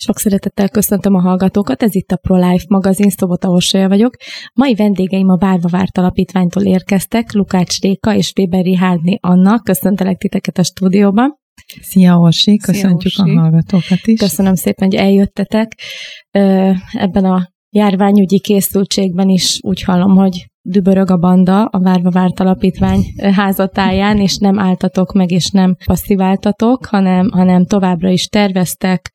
Sok szeretettel köszöntöm a hallgatókat, ez itt a ProLife magazin, Szobota Orsolya vagyok. Mai vendégeim a Várva Várt Alapítványtól érkeztek, Lukács Réka és Weber Rihárdi Anna. Köszöntelek titeket a stúdióban. Szia Orsi, köszöntjük Szia, Orsi. a hallgatókat is. Köszönöm szépen, hogy eljöttetek. Ebben a járványügyi készültségben is úgy hallom, hogy dübörög a banda a Várva Várt Alapítvány házatáján, és nem álltatok meg, és nem passziváltatok, hanem, hanem továbbra is terveztek,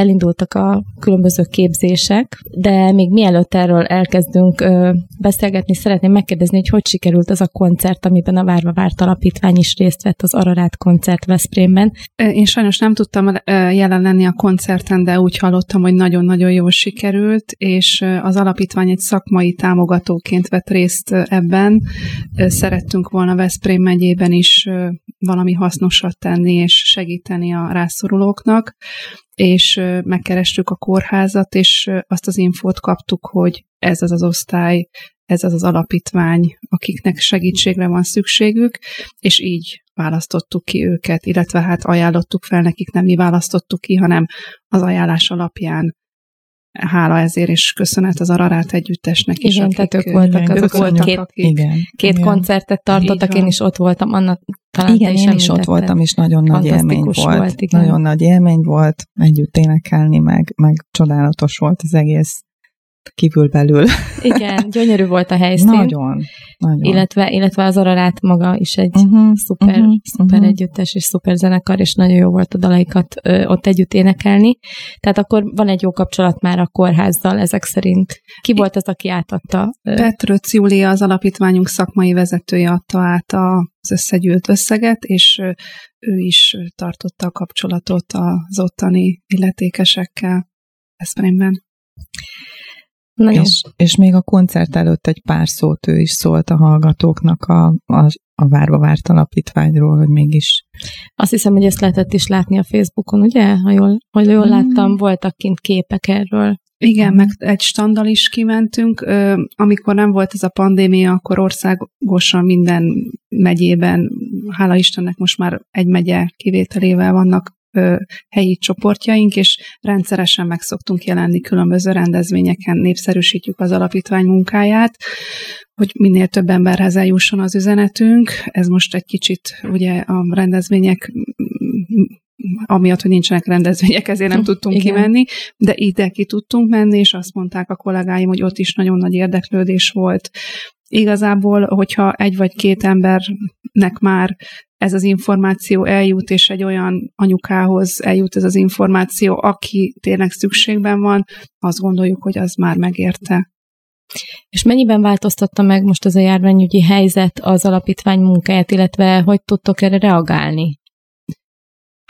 elindultak a különböző képzések, de még mielőtt erről elkezdünk beszélgetni, szeretném megkérdezni, hogy hogy sikerült az a koncert, amiben a Várva Várt Alapítvány is részt vett, az Ararát koncert Veszprémben. Én sajnos nem tudtam jelen lenni a koncerten, de úgy hallottam, hogy nagyon-nagyon jól sikerült, és az alapítvány egy szakmai támogatóként vett részt ebben. Szerettünk volna Veszprém megyében is valami hasznosat tenni és segíteni a rászorulóknak, és megkerestük a kórházat, és azt az infót kaptuk, hogy ez az az osztály, ez az az alapítvány, akiknek segítségre van szükségük, és így választottuk ki őket, illetve hát ajánlottuk fel nekik, nem mi választottuk ki, hanem az ajánlás alapján hála ezért, és köszönet az Ararát együttesnek is. Igen, tehát ők voltak azok, ők voltak, két, akik, igen, két igen. koncertet tartottak, én is ott voltam, annak talán Igen, én is ott voltam, és nagyon nagy élmény volt. volt igen. Nagyon nagy élmény volt együtt énekelni, meg, meg csodálatos volt az egész kívülbelül. Igen, gyönyörű volt a helyszín. Nagyon, nagyon. Illetve, illetve az Ararát maga is egy uh-huh, szuper, uh-huh, szuper uh-huh. együttes és szuper zenekar, és nagyon jó volt a dalaikat ö, ott együtt énekelni. Tehát akkor van egy jó kapcsolat már a kórházzal ezek szerint. Ki volt az, aki átadta? Petrőc Júlia, az alapítványunk szakmai vezetője adta át az összegyűlt összeget, és ő is tartotta a kapcsolatot az ottani illetékesekkel És, és még a koncert előtt egy pár szót ő is szólt a hallgatóknak a, a, a Várva Várt alapítványról, hogy mégis. Azt hiszem, hogy ezt lehetett is látni a Facebookon, ugye? Ha jól, ha jól hmm. láttam, voltak kint képek erről. Igen, meg egy standal is kimentünk. Amikor nem volt ez a pandémia, akkor országosan minden megyében, hála Istennek most már egy megye kivételével vannak helyi csoportjaink, és rendszeresen meg szoktunk jelenni különböző rendezvényeken, népszerűsítjük az alapítvány munkáját, hogy minél több emberhez eljusson az üzenetünk. Ez most egy kicsit ugye a rendezvények amiatt, hogy nincsenek rendezvények, ezért nem tudtunk Igen. kimenni, de ide ki tudtunk menni, és azt mondták a kollégáim, hogy ott is nagyon nagy érdeklődés volt. Igazából, hogyha egy vagy két embernek már ez az információ eljut, és egy olyan anyukához eljut ez az információ, aki tényleg szükségben van, azt gondoljuk, hogy az már megérte. És mennyiben változtatta meg most az a járványügyi helyzet az alapítvány munkáját, illetve hogy tudtok erre reagálni?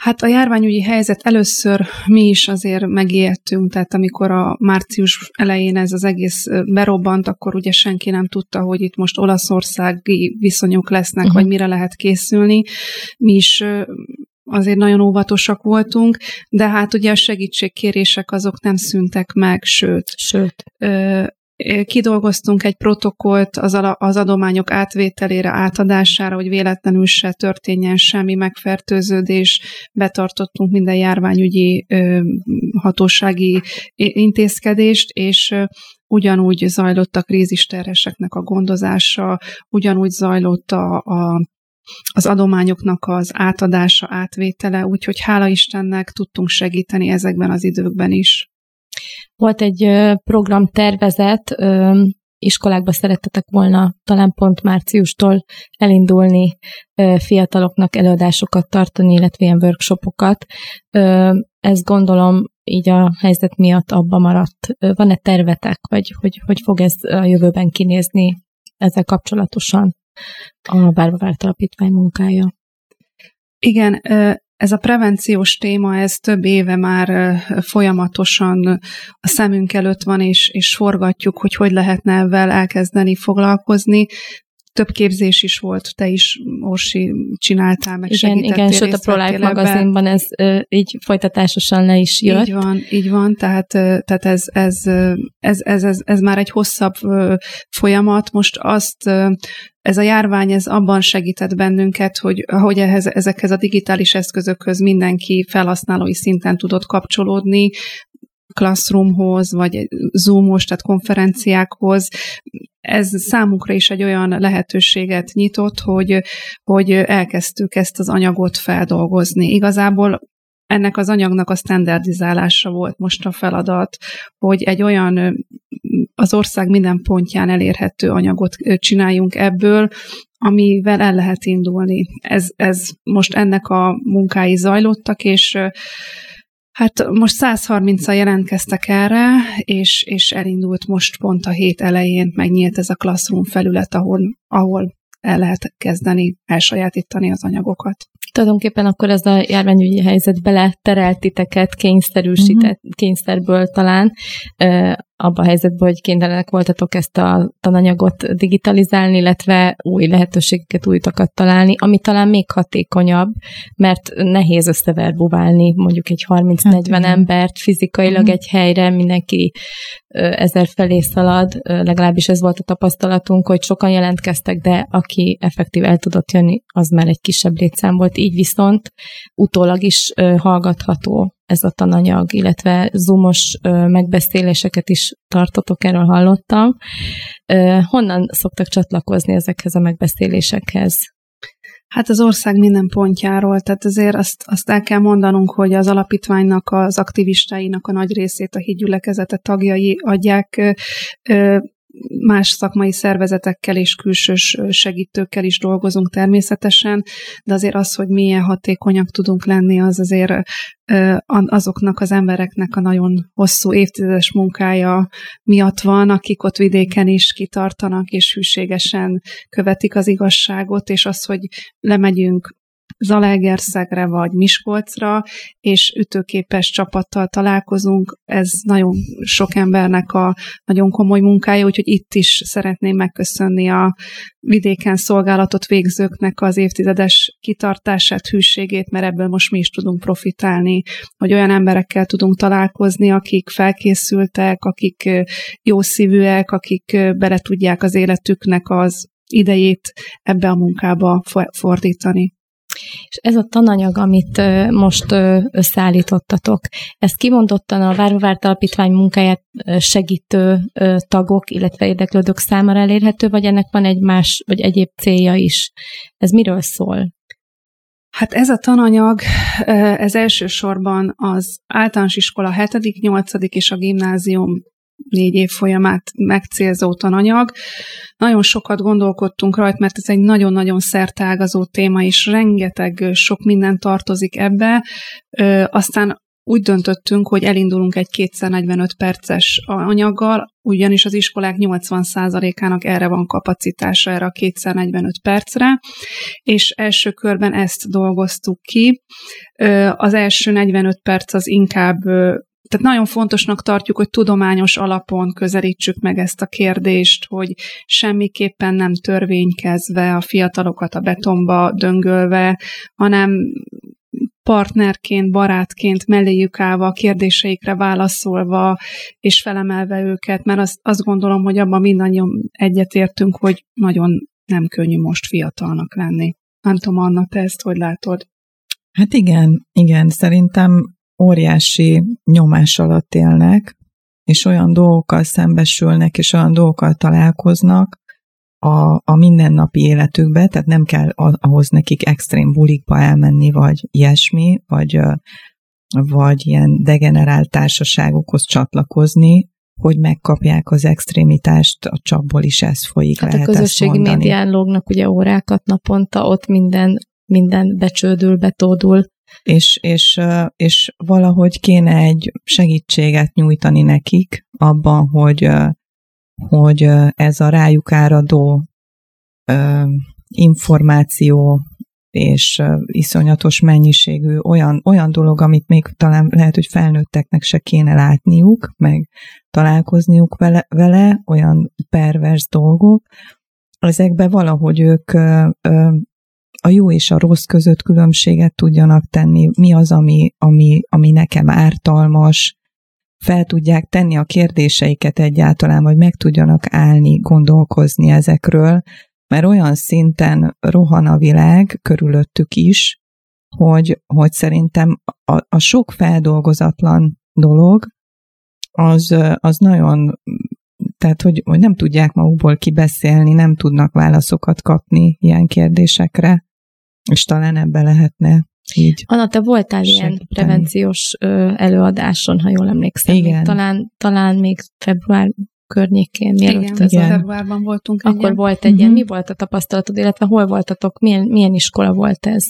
Hát a járványügyi helyzet először mi is azért megéltünk, tehát amikor a március elején ez az egész berobbant, akkor ugye senki nem tudta, hogy itt most olaszországi viszonyok lesznek, uh-huh. vagy mire lehet készülni. Mi is azért nagyon óvatosak voltunk, de hát ugye a segítségkérések azok nem szüntek meg, sőt. Sőt kidolgoztunk egy protokollt az, az adományok átvételére, átadására, hogy véletlenül se történjen semmi megfertőződés, betartottunk minden járványügyi hatósági intézkedést, és ugyanúgy zajlott a krízisterheseknek a gondozása, ugyanúgy zajlott a, a az adományoknak az átadása, átvétele, úgyhogy hála Istennek tudtunk segíteni ezekben az időkben is. Volt egy program tervezet, iskolákba szerettetek volna talán pont márciustól elindulni fiataloknak előadásokat tartani, illetve ilyen workshopokat. Ez gondolom így a helyzet miatt abba maradt. Van-e tervetek, vagy hogy, hogy fog ez a jövőben kinézni ezzel kapcsolatosan a Bárba Várt Alapítvány munkája? Igen, ez a prevenciós téma, ez több éve már folyamatosan a szemünk előtt van, és, és forgatjuk, hogy hogy lehetne ezzel elkezdeni foglalkozni több képzés is volt, te is, Orsi, csináltál, meg igen, Igen, sőt a ProLife magazinban ez ö, így folytatásosan le is jött. Így van, így van, tehát, tehát ez, ez, ez, ez, ez, ez már egy hosszabb folyamat. Most azt ez a járvány ez abban segített bennünket, hogy, hogy ehhez, ezekhez a digitális eszközökhöz mindenki felhasználói szinten tudott kapcsolódni, Classroomhoz, vagy Zoomos, tehát konferenciákhoz. Ez számukra is egy olyan lehetőséget nyitott, hogy, hogy elkezdtük ezt az anyagot feldolgozni. Igazából ennek az anyagnak a standardizálása volt most a feladat, hogy egy olyan az ország minden pontján elérhető anyagot csináljunk ebből, amivel el lehet indulni. Ez, ez most ennek a munkái zajlottak, és Hát most 130-al jelentkeztek erre, és, és elindult most pont a hét elején, megnyílt ez a Classroom felület, ahol, ahol el lehet kezdeni elsajátítani az anyagokat. Tulajdonképpen akkor ez a járványügyi helyzet bele terelt titeket, kényszerűsített, uh-huh. kényszerből talán abba a helyzetben, hogy kénytelenek voltatok ezt a tananyagot digitalizálni, illetve új lehetőségeket, új utakat találni, ami talán még hatékonyabb, mert nehéz összeverbuválni mondjuk egy 30-40 hát, embert fizikailag uh-huh. egy helyre, mindenki ezer felé szalad, legalábbis ez volt a tapasztalatunk, hogy sokan jelentkeztek, de aki effektív el tudott jönni, az már egy kisebb létszám volt, így viszont utólag is hallgatható ez a tananyag, illetve zoomos megbeszéléseket is tartotok, erről hallottam. Honnan szoktak csatlakozni ezekhez a megbeszélésekhez? Hát az ország minden pontjáról, tehát azért azt, azt el kell mondanunk, hogy az alapítványnak, az aktivistáinak a nagy részét a hídgyülekezete tagjai adják más szakmai szervezetekkel és külsős segítőkkel is dolgozunk természetesen, de azért az, hogy milyen hatékonyak tudunk lenni, az azért azoknak az embereknek a nagyon hosszú évtizedes munkája miatt van, akik ott vidéken is kitartanak és hűségesen követik az igazságot, és az, hogy lemegyünk Zalaegerszegre vagy Miskolcra, és ütőképes csapattal találkozunk. Ez nagyon sok embernek a nagyon komoly munkája, úgyhogy itt is szeretném megköszönni a vidéken szolgálatot végzőknek az évtizedes kitartását, hűségét, mert ebből most mi is tudunk profitálni, hogy olyan emberekkel tudunk találkozni, akik felkészültek, akik jó szívűek, akik bele tudják az életüknek az idejét ebbe a munkába fordítani. És ez a tananyag, amit most összeállítottatok, ez kimondottan a Várvavárt Alapítvány munkáját segítő tagok, illetve érdeklődők számára elérhető, vagy ennek van egy más, vagy egyéb célja is? Ez miről szól? Hát ez a tananyag, ez elsősorban az általános iskola 7., 8. és a gimnázium négy év folyamát megcélzó tananyag. Nagyon sokat gondolkodtunk rajta, mert ez egy nagyon-nagyon szertágazó téma, és rengeteg sok minden tartozik ebbe. Ö, aztán úgy döntöttünk, hogy elindulunk egy 245 perces anyaggal, ugyanis az iskolák 80%-ának erre van kapacitása, erre a 245 percre, és első körben ezt dolgoztuk ki. Az első 45 perc az inkább tehát nagyon fontosnak tartjuk, hogy tudományos alapon közelítsük meg ezt a kérdést, hogy semmiképpen nem törvénykezve a fiatalokat a betonba döngölve, hanem partnerként, barátként melléjük állva, a kérdéseikre válaszolva, és felemelve őket, mert azt, azt gondolom, hogy abban mindannyian egyetértünk, hogy nagyon nem könnyű most fiatalnak lenni. Nem tudom, Anna, te ezt hogy látod? Hát igen, igen, szerintem óriási nyomás alatt élnek, és olyan dolgokkal szembesülnek, és olyan dolgokkal találkoznak a, a mindennapi életükbe, tehát nem kell ahhoz nekik extrém bulikba elmenni, vagy ilyesmi, vagy, vagy ilyen degenerált társaságokhoz csatlakozni, hogy megkapják az extrémitást, a csapból is ez folyik, hát lehet a közösségi médián lógnak ugye órákat naponta, ott minden, minden becsődül, betódul és, és, és valahogy kéne egy segítséget nyújtani nekik abban, hogy, hogy ez a rájuk áradó információ és iszonyatos mennyiségű olyan, olyan dolog, amit még talán lehet, hogy felnőtteknek se kéne látniuk, meg találkozniuk vele, vele olyan pervers dolgok, ezekbe valahogy ők a jó és a rossz között különbséget tudjanak tenni, mi az, ami, ami, ami nekem ártalmas, fel tudják tenni a kérdéseiket egyáltalán, vagy meg tudjanak állni, gondolkozni ezekről, mert olyan szinten rohan a világ körülöttük is, hogy, hogy szerintem a, a sok feldolgozatlan dolog, az, az nagyon, tehát hogy, hogy nem tudják magukból kibeszélni, nem tudnak válaszokat kapni ilyen kérdésekre, és talán ebbe lehetne így. Anna, te voltál segíteni. ilyen prevenciós ö, előadáson, ha jól emlékszem. Igen. Még talán, talán még február környékén, mielőtt igen, ez igen. februárban voltunk. Akkor igen. volt egy uh-huh. ilyen, mhm. mi volt a tapasztalatod, illetve hol voltatok, milyen, milyen iskola volt ez?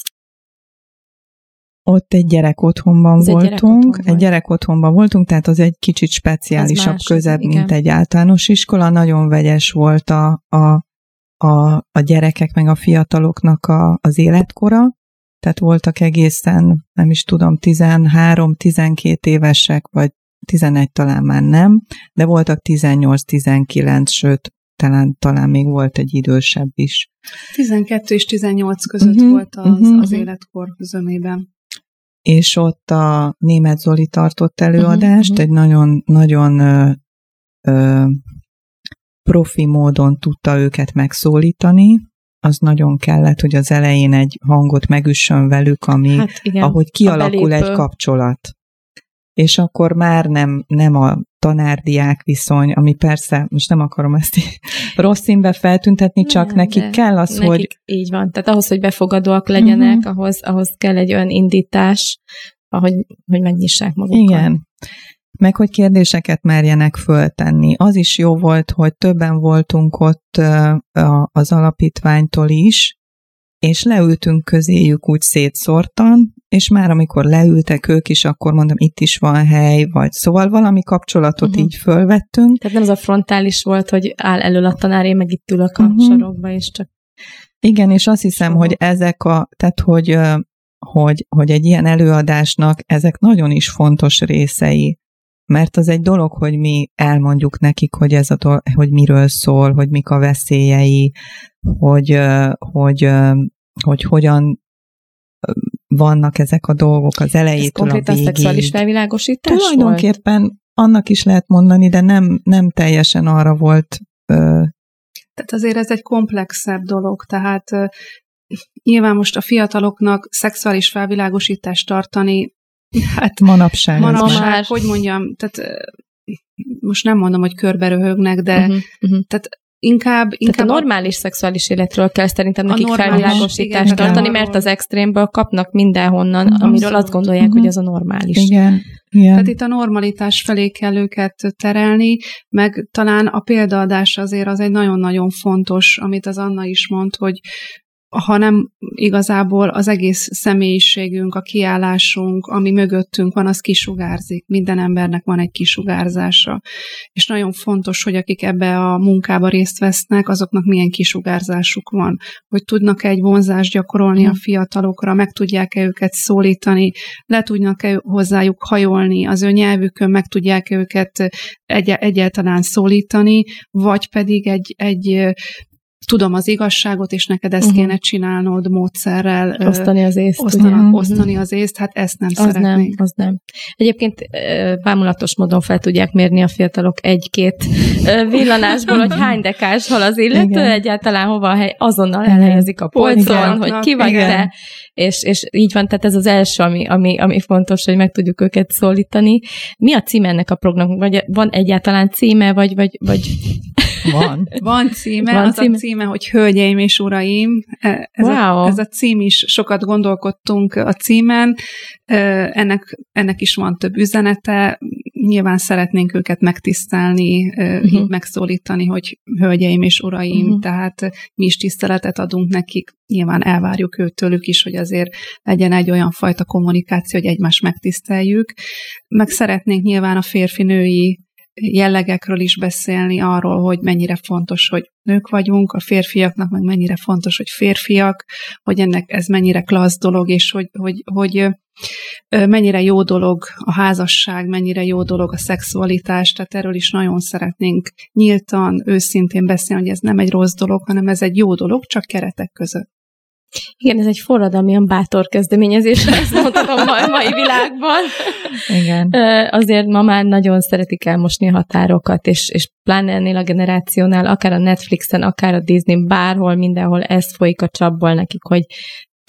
Ott egy gyerek otthonban ez voltunk, egy gyerek, otthon egy gyerek otthonban voltunk, tehát az egy kicsit speciálisabb, más, közebb, igen. mint egy általános iskola. Nagyon vegyes volt a, a, a, a gyerekek meg a fiataloknak a, az életkora, tehát voltak egészen, nem is tudom, 13-12 évesek, vagy 11 talán már nem, de voltak 18-19, sőt, talán, talán még volt egy idősebb is. 12 és 18 között uh-huh, volt az, uh-huh, az életkor zömében. És ott a német Zoli tartott előadást, uh-huh, egy nagyon, nagyon ö, ö, profi módon tudta őket megszólítani, az nagyon kellett, hogy az elején egy hangot megüssön velük, ami, hát igen, ahogy kialakul egy kapcsolat. És akkor már nem, nem a tanárdiák viszony, ami persze, most nem akarom ezt rossz színbe feltüntetni, csak nem, nekik kell az, nekik hogy... Így van, tehát ahhoz, hogy befogadóak legyenek, uh-huh. ahhoz, ahhoz kell egy olyan indítás, ahogy, hogy megnyissák magukat. Igen meg hogy kérdéseket merjenek föltenni. Az is jó volt, hogy többen voltunk ott az alapítványtól is, és leültünk közéjük úgy szétszórtan, és már amikor leültek ők is, akkor mondom, itt is van hely, vagy szóval valami kapcsolatot uh-huh. így fölvettünk. Tehát nem az a frontális volt, hogy áll elől a tanár, én meg itt ülök a uh-huh. sarokba, és csak... Igen, és azt hiszem, hogy ezek a, tehát hogy, hogy, hogy egy ilyen előadásnak ezek nagyon is fontos részei mert az egy dolog, hogy mi elmondjuk nekik, hogy ez a dolog, hogy miről szól, hogy mik a veszélyei, hogy, hogy, hogy hogyan vannak ezek a dolgok az elejétől Ez a végig. szexuális felvilágosítás Tulajdonképpen volt? annak is lehet mondani, de nem, nem teljesen arra volt. Tehát azért ez egy komplexebb dolog, tehát nyilván most a fiataloknak szexuális felvilágosítást tartani Hát manapság. Manapság, hogy mondjam, tehát most nem mondom, hogy körbe röhögnek, de uh-huh, uh-huh. tehát inkább, inkább... Tehát a normális a... szexuális életről kell szerintem nekik felvilágosítást tartani, igen, mert az extrémből kapnak mindenhonnan, uh-huh. amiről azt gondolják, uh-huh. hogy az a normális. Igen. Igen. Tehát itt a normalitás felé kell őket terelni, meg talán a példaadás azért az egy nagyon-nagyon fontos, amit az Anna is mond, hogy hanem igazából az egész személyiségünk, a kiállásunk, ami mögöttünk van, az kisugárzik. Minden embernek van egy kisugárzása. És nagyon fontos, hogy akik ebbe a munkába részt vesznek, azoknak milyen kisugárzásuk van. Hogy tudnak-e egy vonzást gyakorolni a hmm. fiatalokra, meg tudják-e őket szólítani, le tudnak-e hozzájuk hajolni, az ő nyelvükön meg tudják-e őket egy- egyáltalán szólítani, vagy pedig egy, egy tudom az igazságot, és neked ezt uh-huh. kéne csinálnod módszerrel. Osztani az észt. Osztani, uh-huh. osztani az észt, hát ezt nem az szeretnék. Nem, az nem. Egyébként bámulatos módon fel tudják mérni a fiatalok egy-két villanásból, hogy hány dekás hal az illető, Igen. egyáltalán hova a hely, azonnal elhelyezik a polcon, Igen. hogy ki vagy Igen. te, és, és így van, tehát ez az első, ami, ami, ami fontos, hogy meg tudjuk őket szólítani. Mi a címe ennek a programnak? Vagy van egyáltalán címe, vagy, vagy, vagy van. Van címe, Van az címe? a címe, hogy Hölgyeim és Uraim. E, ez, wow. a, ez a cím is, sokat gondolkodtunk a címen, e, ennek, ennek is van több üzenete, nyilván szeretnénk őket megtisztelni, uh-huh. megszólítani, hogy hölgyeim és uraim, uh-huh. tehát mi is tiszteletet adunk nekik, nyilván elvárjuk őtőlük is, hogy azért legyen egy olyan fajta kommunikáció, hogy egymást megtiszteljük. Meg szeretnénk nyilván a férfi-női jellegekről is beszélni, arról, hogy mennyire fontos, hogy nők vagyunk, a férfiaknak meg mennyire fontos, hogy férfiak, hogy ennek ez mennyire klassz dolog, és hogy, hogy, hogy mennyire jó dolog a házasság, mennyire jó dolog a szexualitás, tehát erről is nagyon szeretnénk nyíltan, őszintén beszélni, hogy ez nem egy rossz dolog, hanem ez egy jó dolog, csak keretek között. Igen, ez egy forradalmian bátor kezdeményezés, ezt mondhatom a mai világban. Igen. Azért ma már nagyon szeretik elmosni a határokat, és, és pláne ennél a generációnál, akár a Netflixen, akár a Disney, bárhol, mindenhol ez folyik a csapból nekik, hogy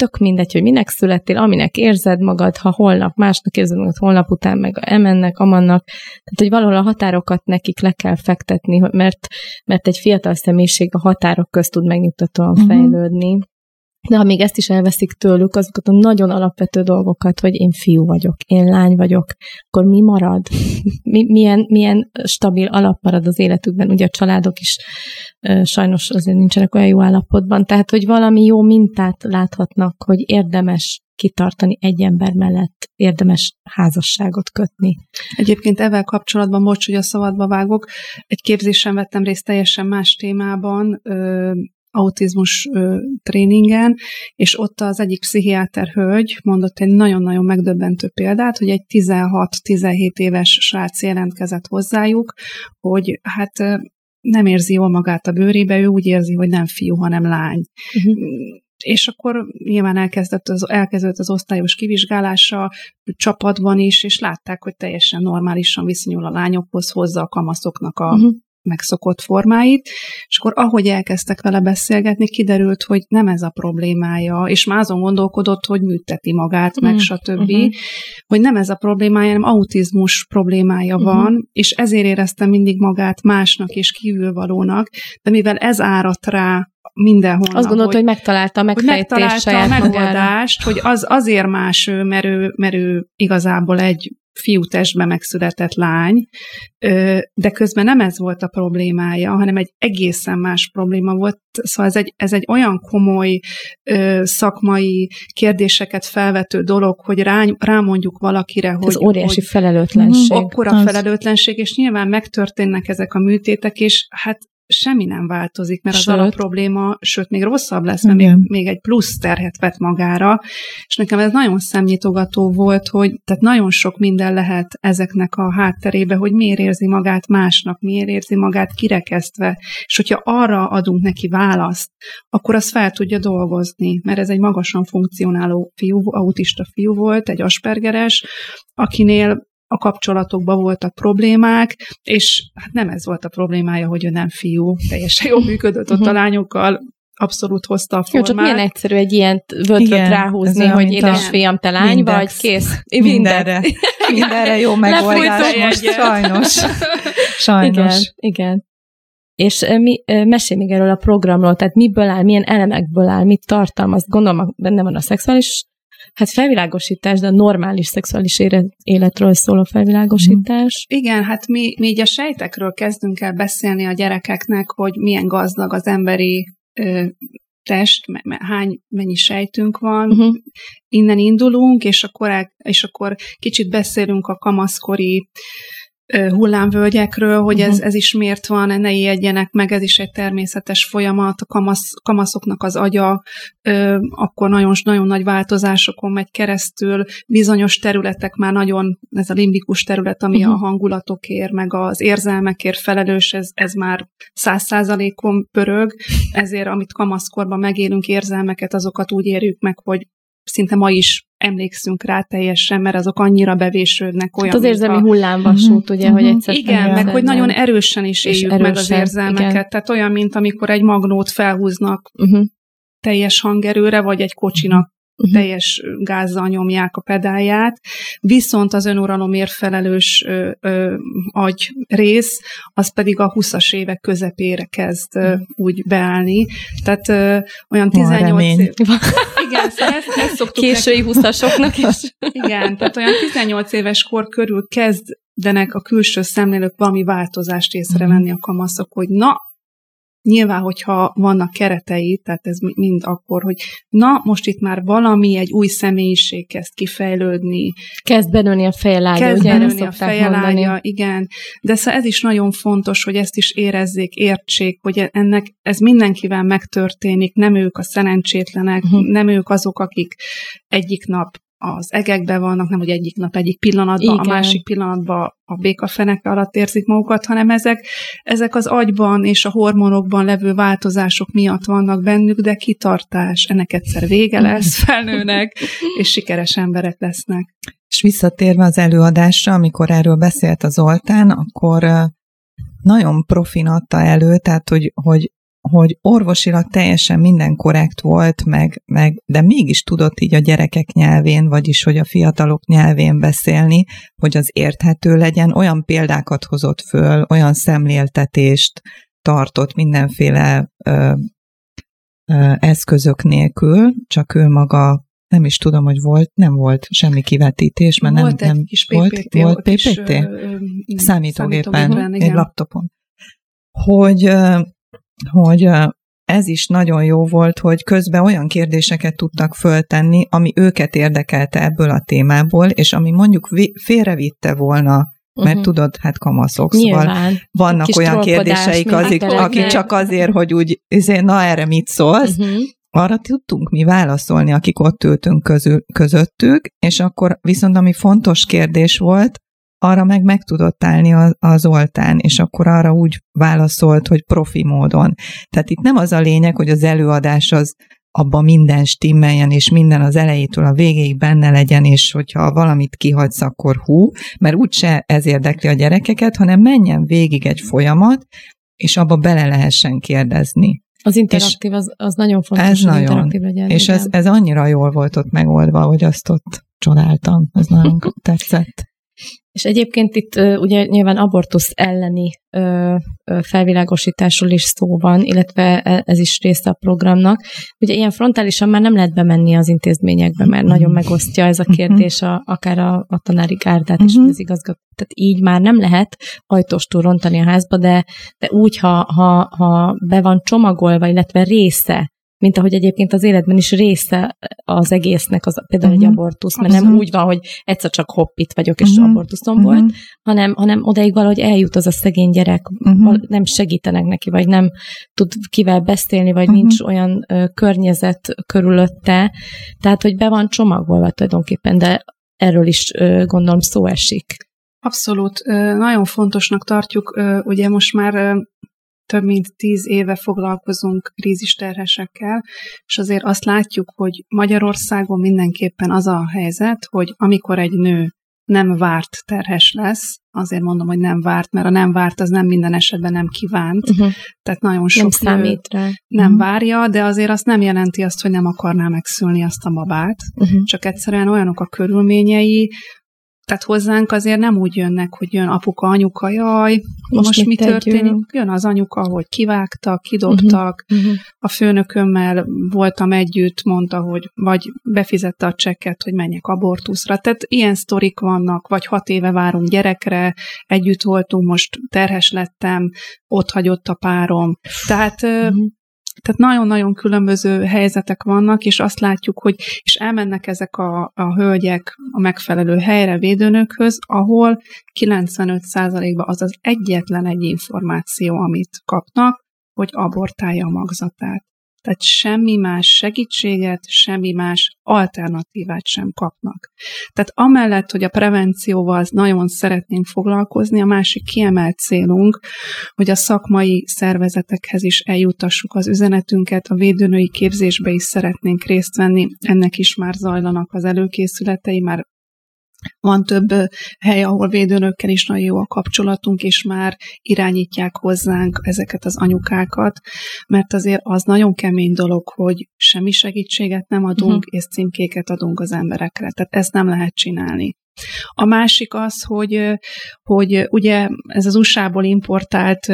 tök mindegy, hogy minek születtél, aminek érzed magad, ha holnap másnak érzed magad, holnap után meg emennek, amannak. Tehát, hogy valahol a határokat nekik le kell fektetni, mert, mert egy fiatal személyiség a határok közt tud megnyugtatóan uh-huh. fejlődni. De ha még ezt is elveszik tőlük, azokat a nagyon alapvető dolgokat, hogy én fiú vagyok, én lány vagyok, akkor mi marad? Mi, milyen, milyen stabil alap marad az életükben? Ugye a családok is sajnos azért nincsenek olyan jó állapotban, tehát hogy valami jó mintát láthatnak, hogy érdemes kitartani egy ember mellett, érdemes házasságot kötni. Egyébként ezzel kapcsolatban, most, hogy a szabadba vágok, egy képzésen vettem részt teljesen más témában, autizmus tréningen, és ott az egyik pszichiáter hölgy mondott egy nagyon-nagyon megdöbbentő példát, hogy egy 16-17 éves srác jelentkezett hozzájuk, hogy hát nem érzi jól magát a bőrébe, ő úgy érzi, hogy nem fiú, hanem lány. Uh-huh. És akkor nyilván elkezdett az, elkezdett az osztályos kivizsgálása csapatban is, és látták, hogy teljesen normálisan viszonyul a lányokhoz, hozza a kamaszoknak a uh-huh megszokott formáit, és akkor ahogy elkezdtek vele beszélgetni, kiderült, hogy nem ez a problémája, és már azon gondolkodott, hogy műteti magát, meg mm. stb., uh-huh. hogy nem ez a problémája, hanem autizmus problémája uh-huh. van, és ezért érezte mindig magát másnak és kívülvalónak, de mivel ez áradt rá mindenhol. Azt gondolta, hogy, hogy megtalálta a megfejtést hogy megtalálta a megoldást, magára. hogy az azért más ő, mert ő, mert ő igazából egy fiú testben megszületett lány, de közben nem ez volt a problémája, hanem egy egészen más probléma volt. Szóval ez egy, ez egy olyan komoly szakmai kérdéseket felvető dolog, hogy rá, rámondjuk valakire, hogy... Ez óriási hogy felelőtlenség. Akkora az... felelőtlenség, és nyilván megtörténnek ezek a műtétek, és hát semmi nem változik, mert sőt. az alapprobléma, sőt, még rosszabb lesz, mert még, még egy plusz terhet vet magára, és nekem ez nagyon szemnyitogató volt, hogy tehát nagyon sok minden lehet ezeknek a hátterébe, hogy miért érzi magát másnak, miért érzi magát kirekesztve, és hogyha arra adunk neki választ, akkor az fel tudja dolgozni, mert ez egy magasan funkcionáló fiú, autista fiú volt, egy aspergeres, akinél a kapcsolatokban voltak problémák, és hát nem ez volt a problémája, hogy ő nem fiú, teljesen jól működött ott a mhm. lányokkal, abszolút hozta a formát. Jó, csak milyen egyszerű egy ilyen vödröt ráhúzni, hogy édesfiam, te lány Mindex. vagy, kész. Mindenre. Mindenre jó megoldás most, sajnos. Sajnos. Igen, igen. És mi, mesélj még erről a programról, tehát miből áll, milyen elemekből áll, mit tartalmaz, gondolom benne van a szexuális Hát felvilágosítás, de a normális szexuális életről szóló felvilágosítás. Mm. Igen, hát mi, mi így a sejtekről kezdünk el beszélni a gyerekeknek, hogy milyen gazdag az emberi ö, test, hány, mennyi sejtünk van, uh-huh. innen indulunk, és akkor, és akkor kicsit beszélünk a kamaszkori hullámvölgyekről, hogy ez, uh-huh. ez is miért van, ne ijedjenek meg, ez is egy természetes folyamat, a kamasz, kamaszoknak az agya ö, akkor nagyon, nagyon nagy változásokon megy keresztül, bizonyos területek már nagyon, ez a limbikus terület, ami uh-huh. a hangulatokért, meg az érzelmekért felelős, ez, ez már száz százalékon pörög, ezért amit kamaszkorban megélünk érzelmeket, azokat úgy érjük meg, hogy szinte ma is emlékszünk rá teljesen, mert azok annyira bevésődnek olyan. Hát az érzelmi a... hullámvasút, uh-huh. ugye, uh-huh. hogy egyszer Igen, meg hogy nagyon erősen is éljük erősen, meg az érzelmeket. Igen. Tehát olyan, mint amikor egy magnót felhúznak uh-huh. teljes hangerőre, vagy egy kocsinak uh-huh. teljes gázzal nyomják a pedálját, viszont az önuralomért felelős ö, ö, agy rész, az pedig a 20-as évek közepére kezd ö, úgy beállni. Tehát ö, olyan 18 év... Igen, szóval ezt, ezt szoktuk Késői neki... 20-asoknak is. Igen, tehát olyan 18 éves kor körül kezdenek a külső szemlélők valami változást észrevenni a kamaszok, hogy na, Nyilván, hogyha vannak keretei, tehát ez mind akkor, hogy na, most itt már valami, egy új személyiség kezd kifejlődni. Kezd benőni a fejelágya, kezd ugye benőni a fejelágya, igen. De szóval ez is nagyon fontos, hogy ezt is érezzék, értsék, hogy ennek ez mindenkivel megtörténik, nem ők a szerencsétlenek, uh-huh. nem ők azok, akik egyik nap az egekben vannak, nem hogy egyik nap, egyik pillanatban, Igen. a másik pillanatban a békafenek alatt érzik magukat, hanem ezek, ezek az agyban és a hormonokban levő változások miatt vannak bennük, de kitartás, ennek egyszer vége lesz, felnőnek, és sikeres emberek lesznek. És visszatérve az előadásra, amikor erről beszélt az Zoltán, akkor nagyon profin adta elő, tehát hogy, hogy hogy orvosilag teljesen minden korrekt volt, meg, meg, de mégis tudott így a gyerekek nyelvén, vagyis hogy a fiatalok nyelvén beszélni, hogy az érthető legyen, olyan példákat hozott föl, olyan szemléltetést tartott mindenféle ö, ö, eszközök nélkül, csak ő maga nem is tudom, hogy volt, nem volt semmi kivetítés, mert volt nem, nem kis volt, PPT, volt is, PPT? Számítógépen, számítógépen, egy laptopon. Hogy, hogy ez is nagyon jó volt, hogy közben olyan kérdéseket tudtak föltenni, ami őket érdekelte ebből a témából, és ami mondjuk vi- félrevitte volna, mert Mhm. tudod, hát kamaszok, szóval Nyilván. vannak olyan kérdéseik, azik, akik csak azért, hogy úgy, izé, na erre mit szólsz, Uh-huh. arra tudtunk mi válaszolni, akik ott ültünk közül, közöttük, és akkor viszont ami fontos kérdés volt, arra meg meg tudott állni a- az oltán, és akkor arra úgy válaszolt, hogy profi módon. Tehát itt nem az a lényeg, hogy az előadás az abban minden stimmeljen, és minden az elejétől a végéig benne legyen, és hogyha valamit kihagysz, akkor hú, mert úgyse ez érdekli a gyerekeket, hanem menjen végig egy folyamat, és abba bele lehessen kérdezni. Az interaktív, az, az nagyon fontos, Ez nagyon. interaktív legyen. És igen. ez, ez annyira jól volt ott megoldva, hogy azt ott csodáltam. Ez nagyon tetszett. És egyébként itt ugye nyilván abortusz elleni felvilágosításról is szó van, illetve e- ez is része a programnak. Ugye ilyen frontálisan már nem lehet bemenni az intézményekbe, mert nagyon megosztja ez a kérdés a, akár a, a tanári gárdát is, Mhm. vagy az igazgató. Tehát így már nem lehet ajtóstól rontani a házba, de, de úgy, ha, ha, ha be van csomagolva, illetve része mint ahogy egyébként az életben is része az egésznek, az, például uh-huh. egy Mhm. abortusz, mert nem Abszolút. úgy van, hogy egyszer csak hopp, itt vagyok, és Mhm. abortuszom Mhm. volt, hanem, hanem odaig valahogy eljut az a szegény gyerek, val- nem segítenek neki, vagy nem tud kivel beszélni, vagy Mhm. nincs olyan ö, környezet körülötte, tehát, hogy be van csomagolva tulajdonképpen, de erről is ö, gondolom szó esik. Abszolút. Ö, Nagyon fontosnak tartjuk, ö, ugye most már ö, több mint tíz éve foglalkozunk krízisterhesekkel, és azért azt látjuk, hogy Magyarországon mindenképpen az a helyzet, hogy amikor egy nő nem várt terhes lesz, azért mondom, hogy nem várt, mert a nem várt az nem minden esetben nem kívánt, Uh-huh. tehát nagyon sok Nem számít rá. nem Mhm. várja, de azért azt nem jelenti azt, hogy nem akarná megszülni azt a babát, Uh-huh. csak egyszerűen olyanok a körülményei, tehát hozzánk azért nem úgy jönnek, hogy jön apuka, anyuka, jaj, most, most mi tegyünk? történik? Jön az anyuka, hogy kivágtak, kidobtak, Uh-huh. a főnökömmel voltam együtt, mondta, hogy vagy befizette a csekket, hogy menjek abortuszra. Tehát ilyen sztorik vannak, vagy hat éve várunk gyerekre, együtt voltunk, most terhes lettem, ott hagyott a párom. Tehát Uh-huh. Tehát nagyon-nagyon különböző helyzetek vannak, és azt látjuk, hogy és elmennek ezek a, a hölgyek a megfelelő helyre, védőnökhöz, ahol 95%-ban az az egyetlen egy információ, amit kapnak, hogy abortálja a magzatát. Tehát semmi más segítséget, semmi más alternatívát sem kapnak. Tehát amellett, hogy a prevencióval nagyon szeretnénk foglalkozni, a másik kiemelt célunk, hogy a szakmai szervezetekhez is eljutassuk az üzenetünket, a védőnői képzésbe is szeretnénk részt venni, ennek is már zajlanak az előkészületei, már van több hely, ahol védőnökkel is nagyon jó a kapcsolatunk, és már irányítják hozzánk ezeket az anyukákat, mert azért az nagyon kemény dolog, hogy semmi segítséget nem adunk, Mhm. és címkéket adunk az emberekre. Tehát ezt nem lehet csinálni. A másik az, hogy, hogy ugye ez az USA-ból importált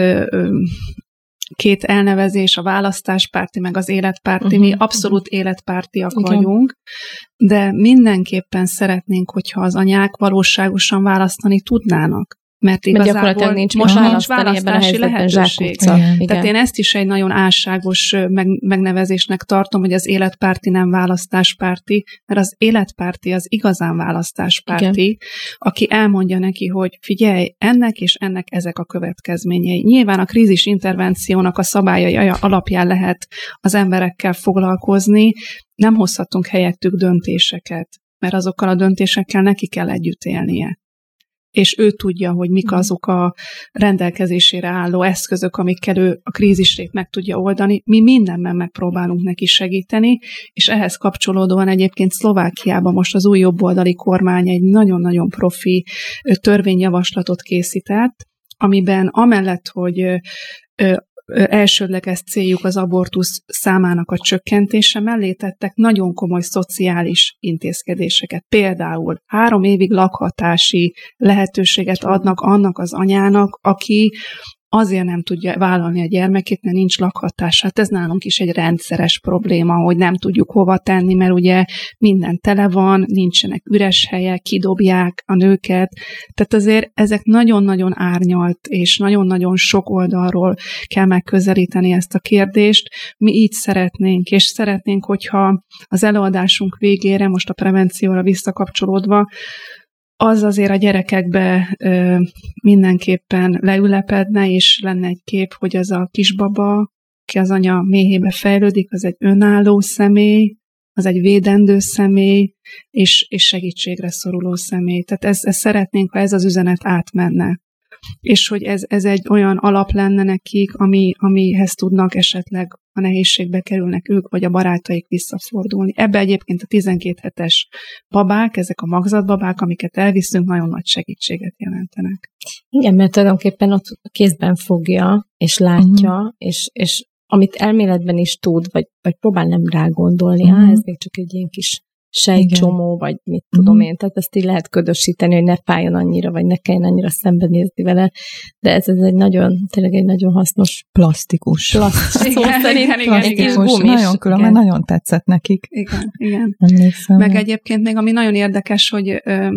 két elnevezés, a választáspárti, meg az életpárti, Mhm. mi abszolút életpártiak Igen. vagyunk, de mindenképpen szeretnénk, hogyha az anyák valóságosan választani tudnának. Mert igazából nincs most nincs választási lehetőség. Igen. Igen. Tehát én ezt is egy nagyon álságos meg, megnevezésnek tartom, hogy az életpárti nem választáspárti, mert az életpárti az igazán választáspárti, Igen. aki elmondja neki, hogy figyelj, ennek és ennek ezek a következményei. Nyilván a krízis intervenciónak a szabályai alapján lehet az emberekkel foglalkozni, nem hozhatunk helyettük döntéseket, mert azokkal a döntésekkel neki kell együtt élnie és ő tudja, hogy mik azok a rendelkezésére álló eszközök, amikkel ő a krízisét meg tudja oldani. Mi mindenben megpróbálunk neki segíteni, és ehhez kapcsolódóan egyébként Szlovákiában most az új jobboldali kormány egy nagyon-nagyon profi törvényjavaslatot készített, amiben amellett, hogy elsődleges céljuk az abortusz számának a csökkentése mellé tettek nagyon komoly szociális intézkedéseket. Például három évig lakhatási lehetőséget adnak annak az anyának, aki azért nem tudja vállalni a gyermekét, mert nincs lakhatása. Hát ez nálunk is egy rendszeres probléma, hogy nem tudjuk hova tenni, mert ugye minden tele van, nincsenek üres helyek, kidobják a nőket. Tehát azért ezek nagyon-nagyon árnyalt, és nagyon-nagyon sok oldalról kell megközelíteni ezt a kérdést. Mi így szeretnénk, és szeretnénk, hogyha az előadásunk végére, most a prevencióra visszakapcsolódva, az azért a gyerekekbe ö, mindenképpen leülepedne, és lenne egy kép, hogy az a kisbaba, ki az anya méhébe fejlődik, az egy önálló személy, az egy védendő személy, és, és segítségre szoruló személy. Tehát ez, ez szeretnénk, ha ez az üzenet átmenne és hogy ez, ez egy olyan alap lenne nekik, ami, amihez tudnak esetleg, a nehézségbe kerülnek ők, vagy a barátaik visszafordulni. Ebbe egyébként a 12 hetes babák, ezek a magzatbabák, amiket elviszünk, nagyon nagy segítséget jelentenek. Igen, mert tulajdonképpen ott kézben fogja, és látja, uh-huh. és, és amit elméletben is tud, vagy, vagy próbál nem rá gondolni, uh-huh. á, ez még csak egy ilyen kis sejtcsomó, vagy mit tudom mm. én. Tehát ezt így lehet ködösíteni, hogy ne fájjon annyira, vagy ne kelljen annyira szembenézni vele. De ez, ez egy nagyon, tényleg egy nagyon hasznos plastikus. Plastikus. Szó igen, szerint igen, igen, igen. Gumis. Nagyon különben nagyon tetszett nekik. Igen, igen. Emlékszem. Meg egyébként még ami nagyon érdekes, hogy ö,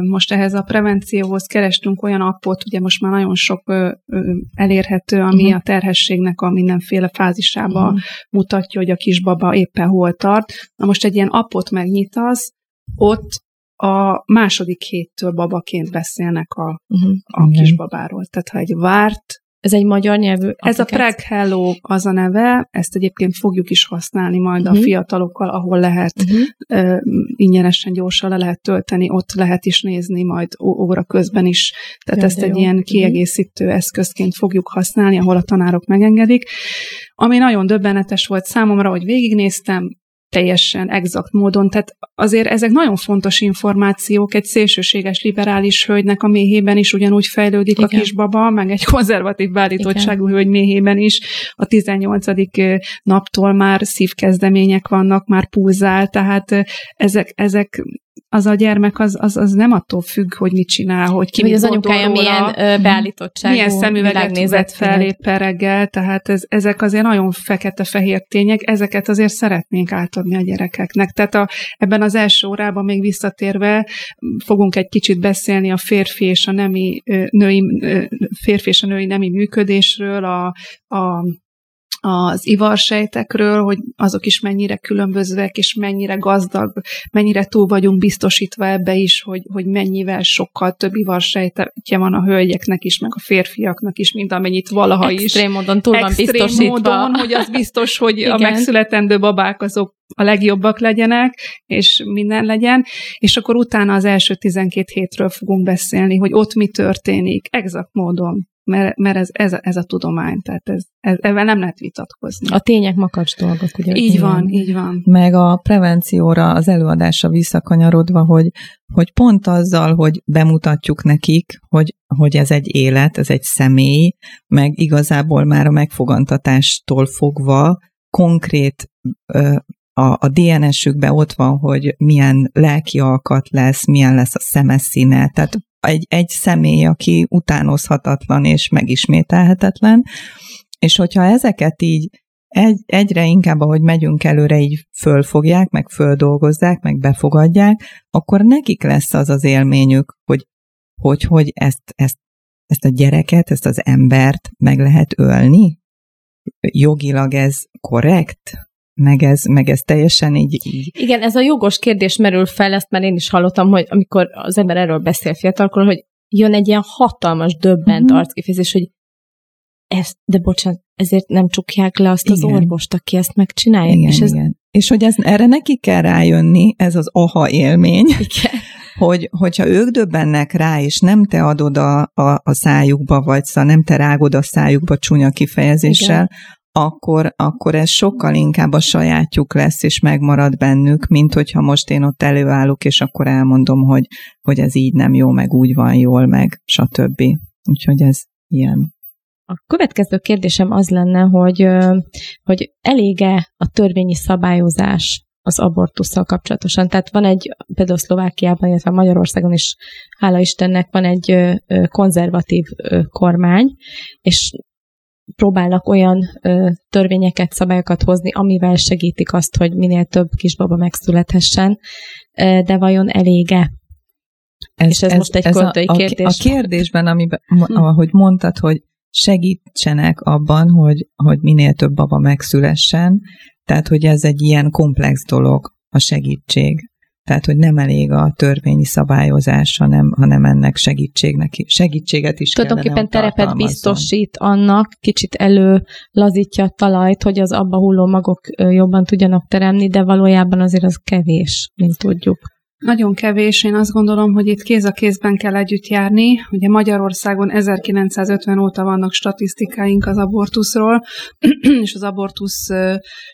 most ehhez a prevencióhoz kerestünk olyan appot, ugye most már nagyon sok elérhető, ami uh-huh. a terhességnek a mindenféle fázisába uh-huh. mutatja, hogy a kisbaba éppen hol tart. Na most egy ilyen appot megnyitasz, ott a második héttől babaként beszélnek a, uh-huh. a kisbabáról. Tehát ha egy várt ez egy magyar nyelvű Ez a Preg Hello az a neve, ezt egyébként fogjuk is használni majd uh-huh. a mhm. fiatalokkal, ahol lehet uh-huh. uh, ingyenesen gyorsan le lehet tölteni, ott lehet is nézni majd óra közben is. Tehát ja, ezt egy jó. ilyen mhm. kiegészítő uh-huh. eszközként fogjuk használni, ahol a tanárok megengedik. Ami nagyon döbbenetes volt számomra, hogy végignéztem, teljesen exakt módon. Tehát azért ezek nagyon fontos információk, egy szélsőséges liberális hölgynek a méhében is ugyanúgy fejlődik Igen. a kisbaba, meg egy konzervatív beállítottságú hölgy méhében is a 18. naptól már szívkezdemények vannak, már pulzál, tehát ezek, ezek az a gyermek az, az, az nem attól függ, hogy mit csinál, hogy ki hogy az anyukája róla, milyen beállítottságú Milyen szemüveget vett fel éppen reggel, tehát ez, ezek azért nagyon fekete-fehér tények, ezeket azért szeretnénk átadni a gyerekeknek. Tehát a, ebben az első órában még visszatérve fogunk egy kicsit beszélni a férfi és a nemi női, férfi és a női nemi működésről, a, a az ivarsejtekről, hogy azok is mennyire különbözőek, és mennyire gazdag, mennyire túl vagyunk biztosítva ebbe is, hogy, hogy mennyivel sokkal több ivarsejtetje van a hölgyeknek is, meg a férfiaknak is, mint amennyit valaha Extrém is. Extrém módon túl van Extrém biztosítva. módon, hogy az biztos, hogy a megszületendő babák azok a legjobbak legyenek, és minden legyen, és akkor utána az első 12 hétről fogunk beszélni, hogy ott mi történik, exakt módon mert, mert ez, ez, a, ez a tudomány, tehát ez, ez, ezzel nem lehet vitatkozni. A tények makacs dolgok, ugye? Így van, így van. Meg a prevencióra, az előadásra visszakanyarodva, hogy, hogy pont azzal, hogy bemutatjuk nekik, hogy, hogy ez egy élet, ez egy személy, meg igazából már a megfogantatástól fogva konkrét a, a DNS-ükben ott van, hogy milyen lelki alkat lesz, milyen lesz a szemeszíne, tehát egy, egy személy, aki utánozhatatlan és megismételhetetlen, és hogyha ezeket így egy, egyre inkább, ahogy megyünk előre, így fölfogják, meg földolgozzák, meg befogadják, akkor nekik lesz az az élményük, hogy hogy, hogy ezt, ezt, ezt a gyereket, ezt az embert meg lehet ölni? Jogilag ez korrekt? Meg ez, meg ez teljesen így, így... Igen, ez a jogos kérdés merül fel, ezt már én is hallottam, hogy amikor az ember erről beszél fiatalkor, hogy jön egy ilyen hatalmas, döbbent uh-huh. arckifejezés, hogy ezt, de bocsánat, ezért nem csukják le azt igen. az orvost, aki ezt megcsinálja. Igen, és ez... igen. És hogy ez, erre neki kell rájönni, ez az aha élmény, igen. hogy hogyha ők döbbennek rá, és nem te adod a, a, a szájukba, vagy szóval nem te rágod a szájukba csúnya kifejezéssel, igen akkor, akkor ez sokkal inkább a sajátjuk lesz, és megmarad bennük, mint hogyha most én ott előállok, és akkor elmondom, hogy, hogy ez így nem jó, meg úgy van jól, meg stb. Úgyhogy ez ilyen. A következő kérdésem az lenne, hogy, hogy elége a törvényi szabályozás az abortussal kapcsolatosan. Tehát van egy, például Szlovákiában, illetve Magyarországon is, hála Istennek, van egy konzervatív kormány, és próbálnak olyan ö, törvényeket, szabályokat hozni, amivel segítik azt, hogy minél több kisbaba megszülethessen, ö, de vajon elége? Ez, És ez, ez most egy ez költői a, kérdés. A, a kérdésben, amiben, hm. ahogy mondtad, hogy segítsenek abban, hogy, hogy minél több baba megszülessen, tehát, hogy ez egy ilyen komplex dolog, a segítség. Tehát, hogy nem elég a törvényi szabályozás, hanem, hanem ennek segítségnek, segítséget is Tulajdonképpen terepet biztosít annak, kicsit elő lazítja a talajt, hogy az abba hulló magok jobban tudjanak teremni, de valójában azért az kevés, mint tudjuk. Nagyon kevés, én azt gondolom, hogy itt kéz a kézben kell együtt járni. Ugye Magyarországon 1950 óta vannak statisztikáink az abortuszról, és az abortusz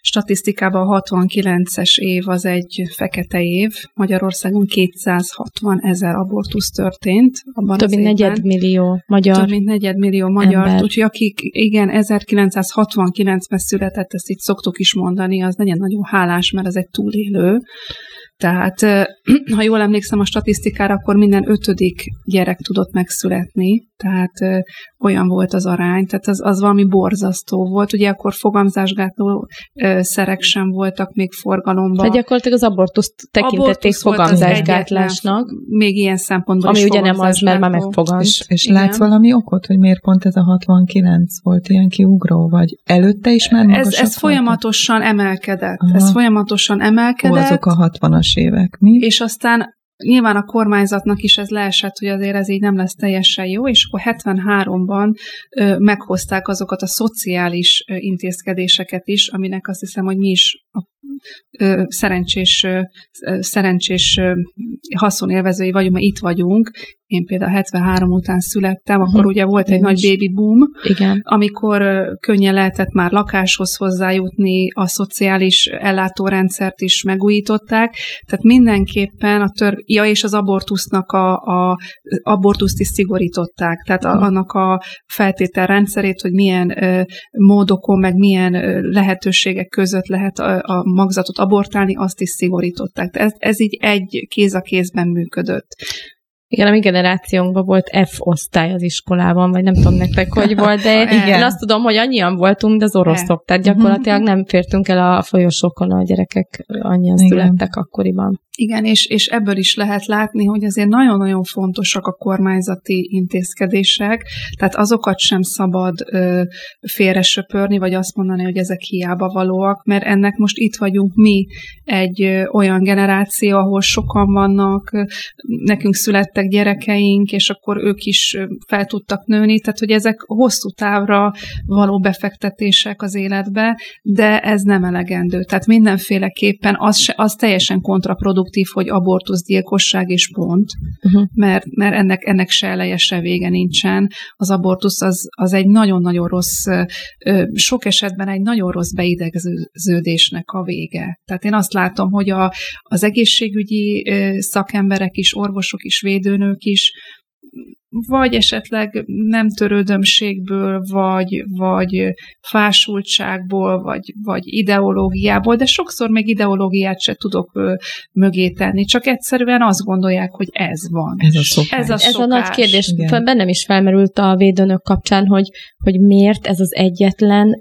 statisztikában a 69-es év az egy fekete év. Magyarországon 260 ezer abortusz történt. Abban Több mint negyed millió magyar Több mint negyed millió magyar. Úgyhogy akik igen, 1969-ben született, ezt itt szoktuk is mondani, az legyen nagyon hálás, mert ez egy túlélő. Tehát, ha jól emlékszem a statisztikára, akkor minden ötödik gyerek tudott megszületni, tehát olyan volt az arány, tehát az, az valami borzasztó volt. Ugye akkor fogamzásgátló szerek sem voltak még forgalomban. Tehát gyakorlatilag az abortuszt tekintették fogamzásgátlásnak. Még ilyen szempontból Ami ugye nem az, mert már megfogant. És, és látsz valami okot, hogy miért pont ez a 69 volt ilyen kiugró, vagy előtte is már Ez, ez folyamatosan emelkedett. Aha. Ez folyamatosan emelkedett. Ó, azok a 60-as évek, mi? És aztán Nyilván a kormányzatnak is ez leesett, hogy azért ez így nem lesz teljesen jó, és akkor 73-ban ö, meghozták azokat a szociális ö, intézkedéseket is, aminek azt hiszem, hogy mi is a szerencsés, szerencsés haszonélvezői vagyunk, mert itt vagyunk, én például 73 után születtem, akkor uh-huh. ugye volt egy nagy baby boom, Igen. amikor könnyen lehetett már lakáshoz hozzájutni, a szociális ellátórendszert is megújították, tehát mindenképpen a tör, ja, és az abortusznak a, a abortuszt is szigorították, tehát a, annak a feltételrendszerét, hogy milyen ö, módokon, meg milyen ö, lehetőségek között lehet a, a magzatot abortálni, azt is szigorították. Ez, ez így egy kéz a kézben működött. Igen, a mi generációnkban volt F osztály az iskolában, vagy nem tudom nektek, hogy volt, de Igen. én azt tudom, hogy annyian voltunk, de az oroszok, tehát gyakorlatilag nem fértünk el a folyosókon, a gyerekek annyian Igen. születtek akkoriban. Igen, és, és ebből is lehet látni, hogy azért nagyon-nagyon fontosak a kormányzati intézkedések, tehát azokat sem szabad ö, félresöpörni, vagy azt mondani, hogy ezek hiába valóak, mert ennek most itt vagyunk mi egy ö, olyan generáció, ahol sokan vannak, ö, nekünk születtek gyerekeink, és akkor ők is ö, fel tudtak nőni, tehát hogy ezek hosszú távra való befektetések az életbe, de ez nem elegendő. Tehát mindenféleképpen az, se, az teljesen kontraproduktív konstruktív, hogy abortusz, gyilkosság és pont, uh-huh. mert, mert ennek, ennek se eleje, se vége nincsen. Az abortusz az, az egy nagyon-nagyon rossz, sok esetben egy nagyon rossz beidegződésnek a vége. Tehát én azt látom, hogy a, az egészségügyi szakemberek is, orvosok is, védőnők is vagy esetleg nem törődömségből, vagy, vagy fásultságból, vagy, vagy ideológiából, de sokszor még ideológiát se tudok mögé tenni, csak egyszerűen azt gondolják, hogy ez van. Ez a szokás. Ez a, ez a nagy kérdés. Igen. Bennem is felmerült a védőnök kapcsán, hogy, hogy miért ez az egyetlen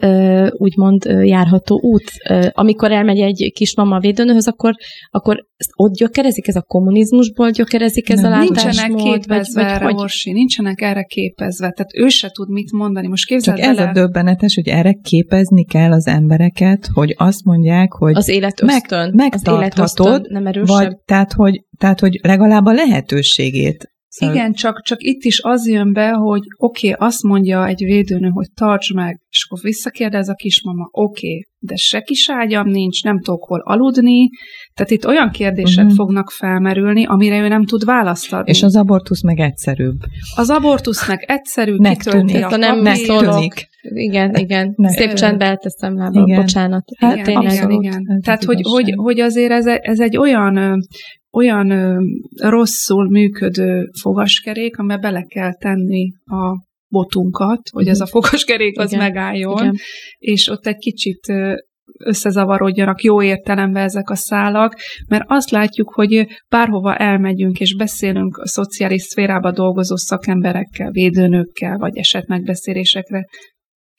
úgymond járható út. Amikor elmegy egy kismama a védőnőhöz, akkor, akkor ott gyökerezik ez a kommunizmusból, gyökerezik ez nem, a látásmód? Nincsenek képezve vagy, vagy, vagy, orvosi, nincsenek erre képezve. Tehát ő se tud mit mondani. Most képzeld Csak ez a döbbenetes, hogy erre képezni kell az embereket, hogy azt mondják, hogy az élet ösztön, meg, megtarthatod, nem erősebb. Vagy, tehát, hogy, tehát, hogy legalább a lehetőségét Szóval... Igen, csak, csak itt is az jön be, hogy oké, okay, azt mondja egy védőnő, hogy tarts meg, és akkor visszakérdez a kismama, oké, okay, de se kis ágyam nincs, nem tudok hol aludni, tehát itt olyan kérdések uh-huh. fognak felmerülni, amire ő nem tud választ adni. És az abortusz meg egyszerűbb. Az abortusz meg egyszerű, kitölti a nem tűnik. Igen, igen. Ne, Szép csendbe elteszem lába, igen. bocsánat. Igen, hát igen, igen, igen. Tehát, hogy, hogy, hogy azért ez, ez egy olyan olyan ö, rosszul működő fogaskerék, amiben bele kell tenni a botunkat, hogy ez a fokoskerék az Igen. megálljon, Igen. és ott egy kicsit összezavarodjanak jó értelemben ezek a szálak, mert azt látjuk, hogy bárhova elmegyünk és beszélünk a szociális szférába dolgozó szakemberekkel, védőnőkkel, vagy esetmegbeszélésekre,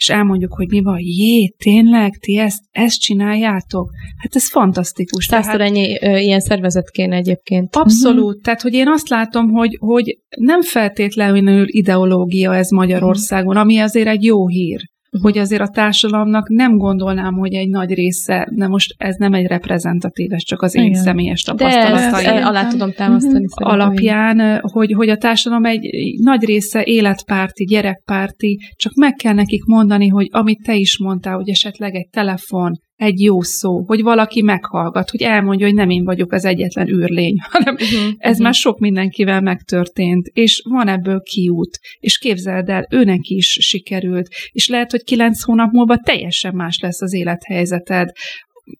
és elmondjuk, hogy mi van, jé, tényleg, ti ezt, ezt csináljátok? Hát ez fantasztikus. Százszor Tehát- ennyi ö, ilyen szervezet kéne egyébként. Abszolút. Mm-hmm. Tehát, hogy én azt látom, hogy, hogy nem feltétlenül ideológia ez Magyarországon, ami azért egy jó hír. Hogy azért a társadalomnak nem gondolnám, hogy egy nagy része, de most ez nem egy reprezentatív, ez csak az én Igen. személyes De tapasztalataim ö, alá tudom támasztani. szerintem. alapján, hogy, hogy a társadalom egy nagy része életpárti, gyerekpárti, csak meg kell nekik mondani, hogy amit te is mondtál, hogy esetleg egy telefon, egy jó szó, hogy valaki meghallgat, hogy elmondja, hogy nem én vagyok az egyetlen űrlény, hanem Uh-huh, ez már sok mindenkivel megtörtént, és van ebből kiút, és képzeld el, őnek is sikerült, és lehet, hogy kilenc hónap múlva teljesen más lesz az élethelyzeted.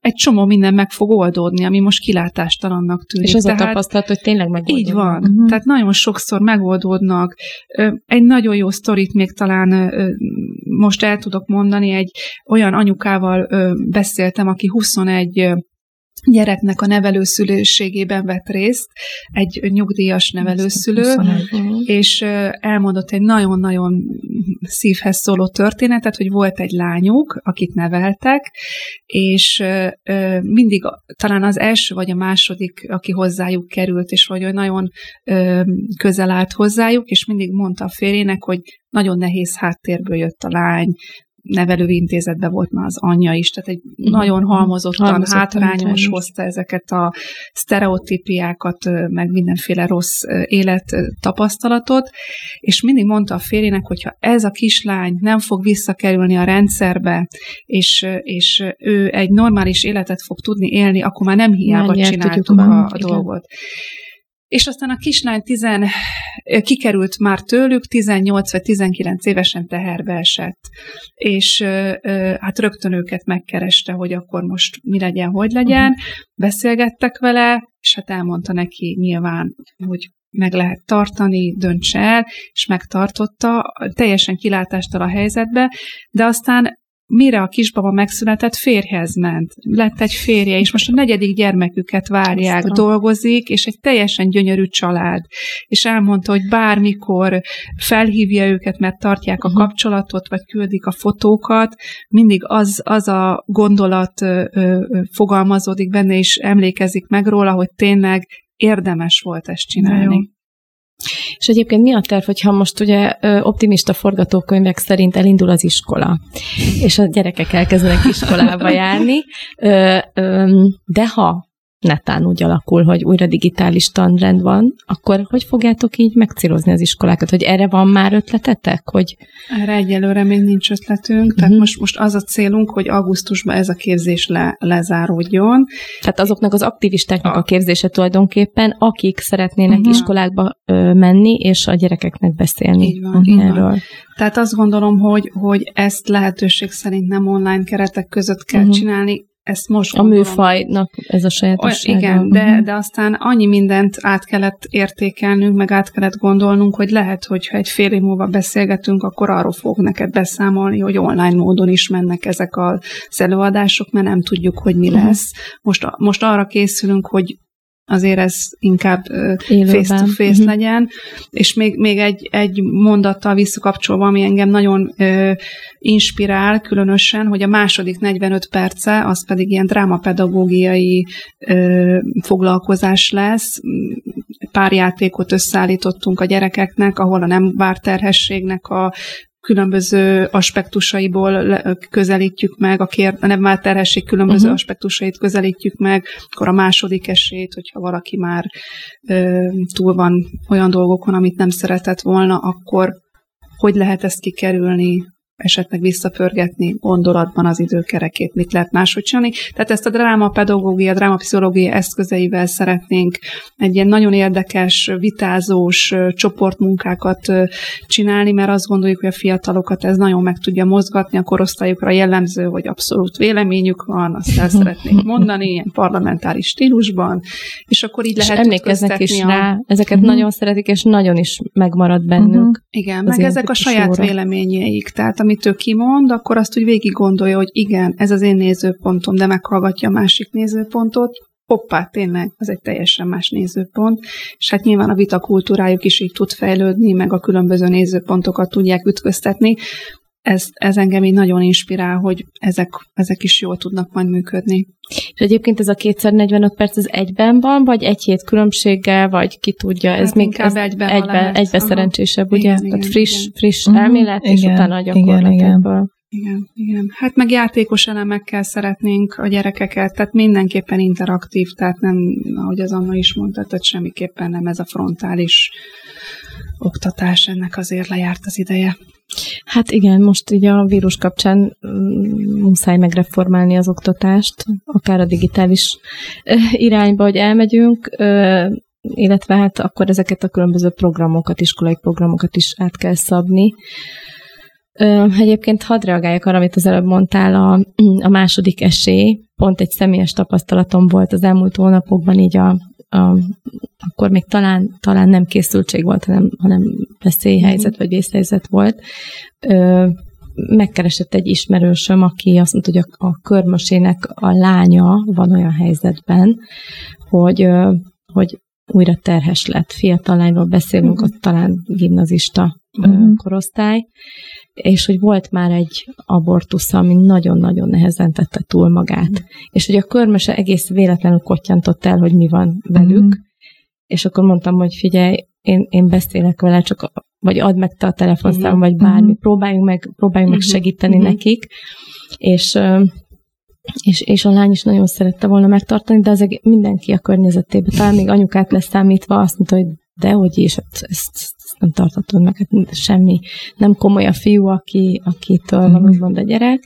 Egy csomó minden meg fog oldódni, ami most kilátástalannak tűnik. És az a Tehát- tapasztalat, hogy tényleg megoldódott. így van. Uh-huh. Tehát nagyon sokszor megoldódnak. Egy nagyon jó sztorit még talán most el tudok mondani. Egy olyan anyukával beszéltem, aki 21 ö, gyereknek a nevelőszülőségében vett részt, egy nyugdíjas nevelőszülő, 21. És elmondott egy nagyon-nagyon szívhez szóló történetet, hogy volt egy lányuk, akit neveltek, és mindig talán az első vagy a második, aki hozzájuk került, és vagy nagyon közel állt hozzájuk, és mindig mondta a férjének, hogy nagyon nehéz háttérből jött a lány, nevelőintézetbe volt már az anyja is, tehát egy Mhm. nagyon halmozottan, Halmozottan hátrányos hozta ezeket a sztereotípiákat, meg mindenféle rossz ö, élet ö, tapasztalatot, és mindig mondta a férjének, hogy ha ez a kislány nem fog visszakerülni a rendszerbe, és, és ő egy normális életet fog tudni élni, akkor már nem hiába nyertük csináltuk a- a, a igen. És aztán a kislány tizen, kikerült már tőlük, 18 vagy 19 évesen teherbe esett. És hát rögtön őket megkereste, hogy akkor most mi legyen, hogy legyen. Beszélgettek vele, és hát elmondta neki nyilván, hogy meg lehet tartani, döntse el, és megtartotta, teljesen kilátástal a helyzetbe, de aztán mire a kisbaba megszületett, férjhez ment. Lett egy férje, és most a negyedik gyermeküket várják, Aztán. dolgozik, és egy teljesen gyönyörű család. És elmondta, hogy bármikor felhívja őket, mert tartják a Uh-huh. kapcsolatot, vagy küldik a fotókat, mindig az, az a gondolat ö, ö, fogalmazódik benne, és emlékezik meg róla, hogy tényleg érdemes volt ezt csinálni. És egyébként mi a terv, hogyha most ugye optimista forgatókönyvek szerint elindul az iskola, és a gyerekek elkezdenek iskolába járni, de ha netán úgy alakul, hogy újra digitális tanrend van, akkor hogy fogjátok így megcélozni az iskolákat? Hogy erre van már ötletetek? Hogy Erre egyelőre még nincs ötletünk, tehát Mhm. most, most az a célunk, hogy augusztusban ez a képzés le, lezáródjon. tehát azoknak az aktivistáknak A- a képzése tulajdonképpen, akik szeretnének Mhm. iskolákba ö, menni, és a gyerekeknek beszélni Így van, így van. erről. Tehát azt gondolom, hogy, hogy ezt lehetőség szerint nem online keretek között kell Mhm. uh-huh. csinálni, ezt most A gondolom. műfajnak ez a sajátossága. igen, de, Mhm. de aztán annyi mindent át kellett értékelnünk, meg át kellett gondolnunk, hogy lehet, hogy ha egy fél év múlva beszélgetünk, akkor arról fog neked beszámolni, hogy online módon is mennek ezek az előadások, mert nem tudjuk, hogy mi Mhm. lesz. Most, most arra készülünk, hogy azért ez inkább face-to-face Mhm. legyen, és még, még egy, egy mondattal visszakapcsolva, ami engem nagyon ö, inspirál különösen, hogy a második 45 perce, az pedig ilyen drámapedagógiai ö, foglalkozás lesz. Pár játékot összeállítottunk a gyerekeknek, ahol a nem várt terhességnek a különböző aspektusaiból közelítjük meg, a, kér, a nem várt terhesség különböző uh-huh. aspektusait közelítjük meg, akkor a második esélyt, hogyha valaki már ö, túl van olyan dolgokon, amit nem szeretett volna, akkor hogy lehet ezt kikerülni, esetleg visszapörgetni gondolatban az időkerekét, mit lehet máshogy csinálni. Tehát ezt a drámapedagógia, drámapszichológia eszközeivel szeretnénk egy ilyen nagyon érdekes, vitázós csoportmunkákat csinálni, mert azt gondoljuk, hogy a fiatalokat ez nagyon meg tudja mozgatni, a korosztályukra jellemző, hogy abszolút véleményük van, azt el szeretnék mondani, ilyen parlamentáris stílusban, és akkor így és lehet emlékeznek is a... rá, ezeket uh-huh. nagyon szeretik, és nagyon is megmarad bennük. Uh-huh. Igen, meg ezek a saját óra. véleményeik, tehát amit ő kimond, akkor azt úgy végig gondolja, hogy igen, ez az én nézőpontom, de meghallgatja a másik nézőpontot, hoppá, tényleg, az egy teljesen más nézőpont, és hát nyilván a vitakultúrájuk is így tud fejlődni, meg a különböző nézőpontokat tudják ütköztetni. Ez, ez engem így nagyon inspirál, hogy ezek, ezek is jól tudnak majd működni. És egyébként ez a kétszer 45 perc az egyben van, vagy egy hét különbséggel, vagy ki tudja, ez hát még ez egyben, egyben, egyben szerencsésebb, ugye? Igen, Tehát friss, igen. friss uh-huh. elmélet, és igen, utána a gyakorlat igen, igen. Hát meg játékos elemekkel szeretnénk a gyerekeket, tehát mindenképpen interaktív, tehát nem, ahogy az Anna is mondta, tehát semmiképpen nem ez a frontális oktatás, ennek azért lejárt az ideje. Hát igen, most ugye a vírus kapcsán mm, muszáj megreformálni az oktatást, akár a digitális irányba, hogy elmegyünk, illetve hát akkor ezeket a különböző programokat, iskolai programokat is át kell szabni. Egyébként hadd reagáljak arra, amit az előbb mondtál, a, a második esély. Pont egy személyes tapasztalatom volt az elmúlt hónapokban, így a, a akkor még talán, talán nem készültség volt, hanem, hanem veszélyhelyzet vagy vészhelyzet volt. Ö, megkeresett egy ismerősöm, aki azt mondta, hogy a, a körmösének a lánya van olyan helyzetben, hogy, hogy újra terhes lett. Fiatal lányról beszélünk, uh-huh. ott talán gimnazista uh-huh. korosztály, és hogy volt már egy abortusz, ami nagyon-nagyon nehezen tette túl magát. Uh-huh. És hogy a körmöse egész véletlenül kottyantott el, hogy mi van velük, uh-huh. és akkor mondtam, hogy figyelj, én, én beszélek vele, csak vagy add meg te a telefonszám, uh-huh. vagy bármi, uh-huh. próbáljunk meg, próbáljunk meg segíteni uh-huh. nekik. És és, és a lány is nagyon szerette volna megtartani, de az mindenki a környezetében, talán még anyukát leszámítva azt mondta, hogy dehogy is, hát ezt, ezt nem tartatod meg, hát semmi, nem komoly a fiú, aki, akitől mm. van úgymond a gyerek,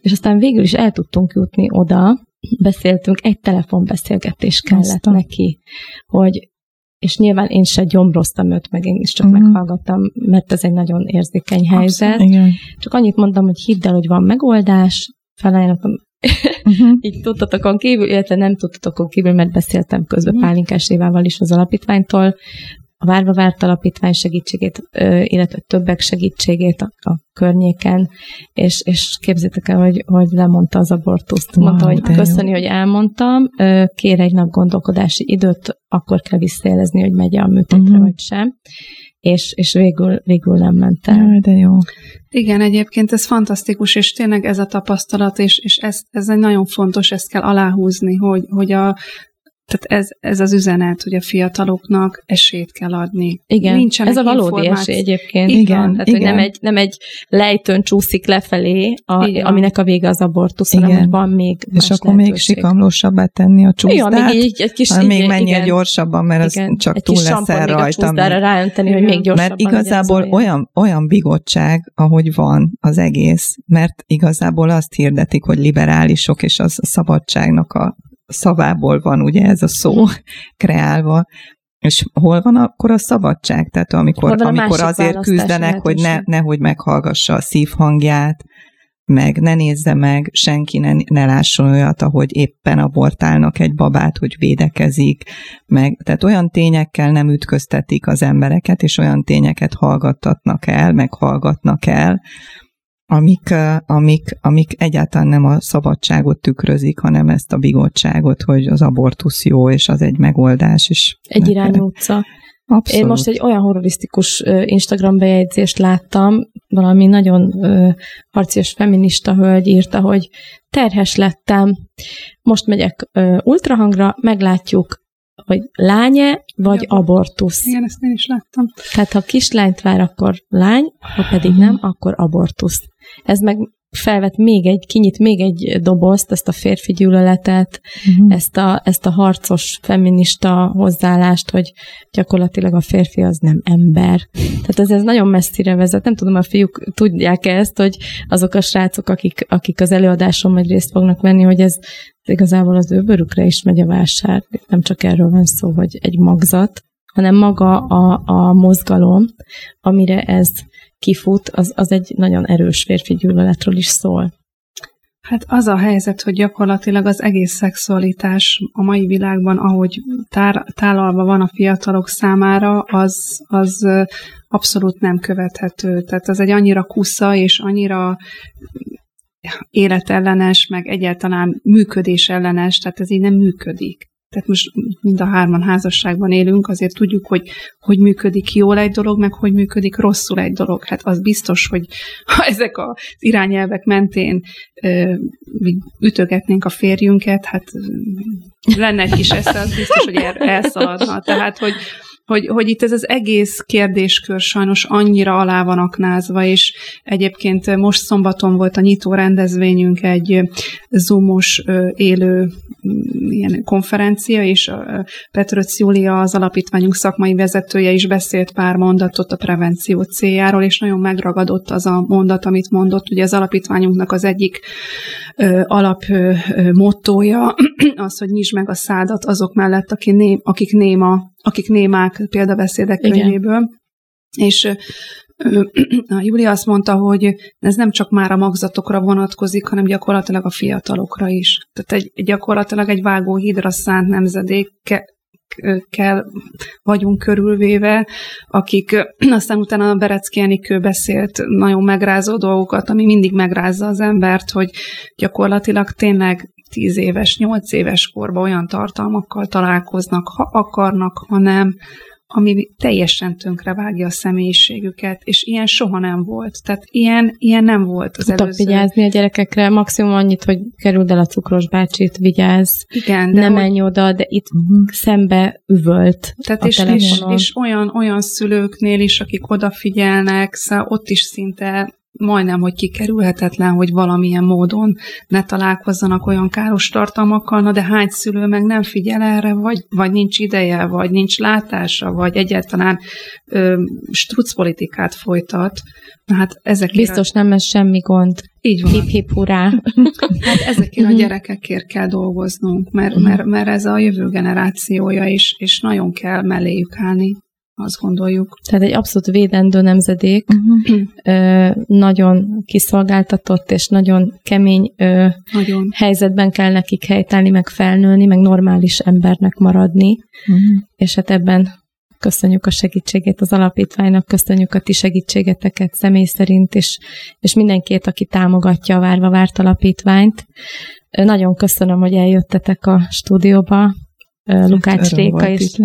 és aztán végül is el tudtunk jutni oda, beszéltünk, egy telefonbeszélgetés kellett Aztán. neki, hogy és nyilván én se gyomroztam őt, meg én is csak uh-huh. meghallgattam, mert ez egy nagyon érzékeny helyzet. Abszolút, igen. Csak annyit mondtam, hogy hidd el, hogy van megoldás, felajánlottam uh-huh. így tudtatokon kívül, illetve nem tudtatokon kívül, mert beszéltem közben uh-huh. Pálinkás Évával is az alapítványtól, a Várva Várt Alapítvány segítségét, illetve többek segítségét a, a környéken, és, és képzétek el, hogy, hogy lemondta az abortuszt. Mondta, wow, hogy köszöni, jó. hogy elmondtam, kér egy nap gondolkodási időt, akkor kell visszajelezni, hogy megy a műtétre uh-huh. vagy sem és, és végül, végül nem ment el. Jaj, de jó. Igen, egyébként ez fantasztikus, és tényleg ez a tapasztalat, és, és ez, ez egy nagyon fontos, ezt kell aláhúzni, hogy, hogy a, tehát ez, ez az üzenet, hogy a fiataloknak esélyt kell adni. Igen, Nincsenek ez a valódi esély egyébként. Igen, igen. Tehát, igen. Hogy nem egy, nem egy lejtőn csúszik lefelé, a, aminek a vége az abortusz, igen. hanem van még És akkor lehetőség. még sikamlósabbá tenni a csúszdát, igen, még egy, egy kis, hanem még menjél igen. gyorsabban, mert igen. az csak egy túl leszel rajta. Még a ráönteni, hogy még gyorsabban. Mert igazából olyan, olyan bigottság, ahogy van az egész, mert igazából azt hirdetik, hogy liberálisok, és az a szabadságnak a szavából van ugye ez a szó kreálva, és hol van akkor a szabadság? Tehát amikor, amikor azért küzdenek, hogy ne, nehogy meghallgassa a szívhangját, meg ne nézze meg, senki ne, ne lásson olyat, ahogy éppen abortálnak egy babát, hogy védekezik, meg, tehát olyan tényekkel nem ütköztetik az embereket, és olyan tényeket hallgattatnak el, meg hallgatnak el, amik, amik, amik egyáltalán nem a szabadságot tükrözik, hanem ezt a bigottságot, hogy az abortusz jó, és az egy megoldás is. Egy irányú utca. Abszolút. Én most egy olyan horrorisztikus Instagram bejegyzést láttam, valami nagyon harcias feminista hölgy írta, hogy terhes lettem, most megyek ultrahangra, meglátjuk, hogy lánye vagy ja. abortusz. Igen, ezt én is láttam. Tehát ha kislányt vár, akkor lány, ha pedig nem, akkor abortusz. Ez meg felvet még egy, kinyit még egy dobozt, ezt a férfi gyűlöletet, uh-huh. ezt, a, ezt a harcos feminista hozzáállást, hogy gyakorlatilag a férfi az nem ember. Tehát ez, ez nagyon messzire vezet. Nem tudom, a fiúk tudják ezt, hogy azok a srácok, akik, akik az előadáson majd részt fognak venni, hogy ez igazából az ő bőrükre is megy a vásár. Nem csak erről van szó, hogy egy magzat, hanem maga a, a mozgalom, amire ez kifut, az, az egy nagyon erős férfi gyűlöletről is szól. Hát az a helyzet, hogy gyakorlatilag az egész szexualitás a mai világban, ahogy tár, tálalva van a fiatalok számára, az, az abszolút nem követhető. Tehát az egy annyira kusza és annyira életellenes, meg egyáltalán működésellenes, tehát ez így nem működik. Tehát most mind a hárman házasságban élünk, azért tudjuk, hogy hogy működik jól egy dolog, meg hogy működik rosszul egy dolog. Hát az biztos, hogy ha ezek az irányelvek mentén ütögetnénk a férjünket, hát lenne egy kis esze, az biztos, hogy el, elszaladna. Tehát, hogy, hogy, hogy itt ez az egész kérdéskör sajnos annyira alá van aknázva, és egyébként most szombaton volt a nyitó rendezvényünk egy zoomos élő ilyen konferencia, és Petröc Júlia, az alapítványunk szakmai vezetője is beszélt pár mondatot a prevenció céljáról, és nagyon megragadott az a mondat, amit mondott. Ugye az alapítványunknak az egyik alap ö, mottója az, hogy nyisd meg a szádat azok mellett, aki ném, akik néma akik némák példabeszédek könyvéből. És a Júlia azt mondta, hogy ez nem csak már a magzatokra vonatkozik, hanem gyakorlatilag a fiatalokra is. Tehát egy, gyakorlatilag egy vágóhídra szánt nemzedék kell vagyunk körülvéve, akik aztán utána a Berecki Enikő beszélt nagyon megrázó dolgokat, ami mindig megrázza az embert, hogy gyakorlatilag tényleg tíz éves, nyolc éves korban olyan tartalmakkal találkoznak, ha akarnak, ha nem, ami teljesen tönkrevágja a személyiségüket, és ilyen soha nem volt. Tehát ilyen, ilyen nem volt az Tudtak előző. vigyázni a gyerekekre, maximum annyit, hogy kerüld el a cukros bácsit, vigyázz, Igen, de nem hogy... menj oda, de itt uh-huh. szembe üvölt Tehát a és, és, és, olyan, olyan szülőknél is, akik odafigyelnek, szóval ott is szinte majdnem, hogy kikerülhetetlen, hogy valamilyen módon ne találkozzanak olyan káros tartalmakkal, na de hány szülő meg nem figyel erre, vagy, vagy nincs ideje, vagy nincs látása, vagy egyáltalán ö, strucpolitikát folytat. Na hát ezek Biztos nem ez semmi gond. Így van. Hip-hip hurrá. Hát ezekért a mhm. gyerekekért kell dolgoznunk, mert, mhm. mert, mert ez a jövő generációja is, és nagyon kell melléjük állni azt gondoljuk. Tehát egy abszolút védendő nemzedék, uh-huh. ö, nagyon kiszolgáltatott és nagyon kemény ö, nagyon. helyzetben kell nekik helytállni, meg felnőni, meg normális embernek maradni, uh-huh. és hát ebben köszönjük a segítségét az alapítványnak, köszönjük a ti segítségeteket személy szerint, és, és mindenkit, aki támogatja a Várva Várt alapítványt. Nagyon köszönöm, hogy eljöttetek a stúdióba, Lukács Réka és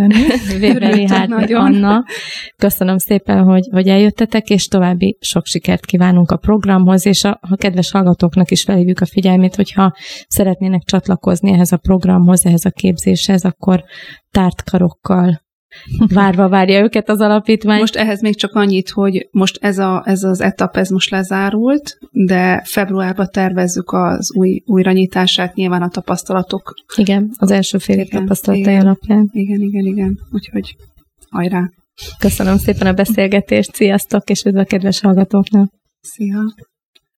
Weber Anna. Köszönöm szépen, hogy, hogy eljöttetek, és további sok sikert kívánunk a programhoz, és a, a kedves hallgatóknak is felhívjuk a figyelmét, hogyha szeretnének csatlakozni ehhez a programhoz, ehhez a képzéshez, akkor tárt karokkal várva várja őket az alapítvány. Most ehhez még csak annyit, hogy most ez, a, ez az etap, ez most lezárult, de februárban tervezzük az új, újranyitását, nyilván a tapasztalatok. Igen, az első fél év tapasztalatai igen, alapján. Igen, igen, igen, úgyhogy hajrá. Köszönöm szépen a beszélgetést, sziasztok, és üdv a kedves hallgatóknak. Szia!